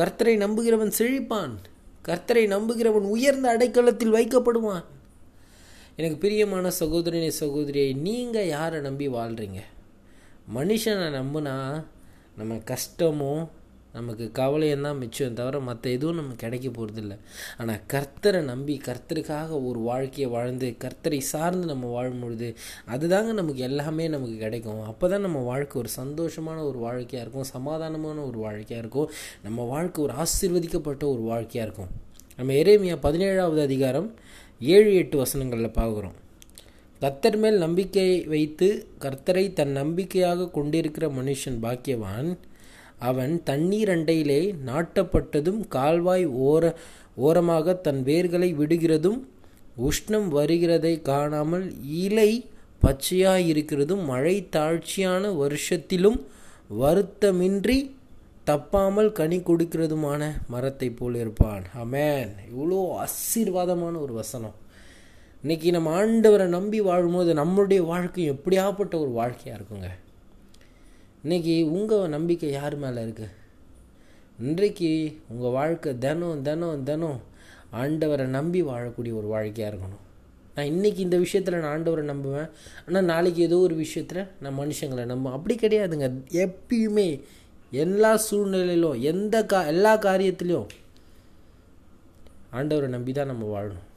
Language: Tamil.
கர்த்தரை நம்புகிறவன் செழிப்பான். கர்த்தரை நம்புகிறவன் உயர்ந்த அடைக்கலத்தில் வைக்கப்படுவான். எனக்கு பிரியமான சகோதரனை சகோதரியை நீங்கள் யாரை நம்பி வாழ்கிறீங்க மனுஷனை நம்புனா நம்ம கஷ்டமோ நமக்கு கவலையும் தான் மிச்சம் தவிர மற்ற எதுவும் நமக்கு கிடைக்க போகிறதில்ல ஆனால் கர்த்தரை நம்பி கர்த்தருக்காக ஒரு வாழ்க்கையை வாழ்ந்து கர்த்தரை சார்ந்து நம்ம வாழும்பொழுது அதுதாங்க நமக்கு எல்லாமே நமக்கு கிடைக்கும். அப்போ தான் நம்ம வாழ்க்கை ஒரு சந்தோஷமான ஒரு வாழ்க்கையாக இருக்கும் சமாதானமான ஒரு வாழ்க்கையாக இருக்கும். நம்ம வாழ்க்கை ஒரு ஆசீர்வதிக்கப்பட்ட ஒரு வாழ்க்கையாக இருக்கும். நம்ம எரேமியா பதினேழாவது அதிகாரம் ஏழு எட்டு வசனங்களில் பார்க்குறோம். கர்த்தர் மேல் நம்பிக்கை வைத்து கர்த்தரை தன் நம்பிக்கையாக கொண்டிருக்கிற மனுஷன் பாக்கியவான். அவன் தண்ணீர் அண்டையிலே நாட்டப்பட்டதும் கால்வாய் ஓர ஓரமாக தன் வேர்களை விடுகிறதும் உஷ்ணம் வருகிறதை காணாமல் இலை பச்சையாயிருக்கிறதும் மழை தாழ்ச்சியான வருஷத்திலும் வருத்தமின்றி தப்பாமல் கனி கொடுக்கிறதுமான மரத்தை போல் இருப்பான். அமேன் இவ்வளோ ஆசீர்வாதமான ஒரு வசனம். இன்னைக்கு நம்ம ஆண்டவரை நம்பி வாழும்போது நம்மளுடைய வாழ்க்கை எப்படியாப்பட்ட ஒரு வாழ்க்கையாக இருக்குங்க? இன்னைக்கு உங்கள் நம்பிக்கை யார் மேலே இருக்கு? இன்றைக்கு உங்கள் வாழ்க்கை தினம் தினம் தினம் ஆண்டவரை நம்பி வாழக்கூடிய ஒரு வாழ்க்கையாக இருக்கணும். நான் இன்றைக்கி இந்த விஷயத்தில் நான் ஆண்டவரை நம்புவேன். ஆனால் நாளைக்கு ஏதோ ஒரு விஷயத்தில் நான் மனுஷங்களை நம்புவேன். அப்படி கிடையாதுங்க. எப்பயுமே எல்லா சூழ்நிலையிலும் எந்த கா எல்லா காரியத்திலையும் ஆண்டவரை நம்பி தான் நம்ம வாழணும்.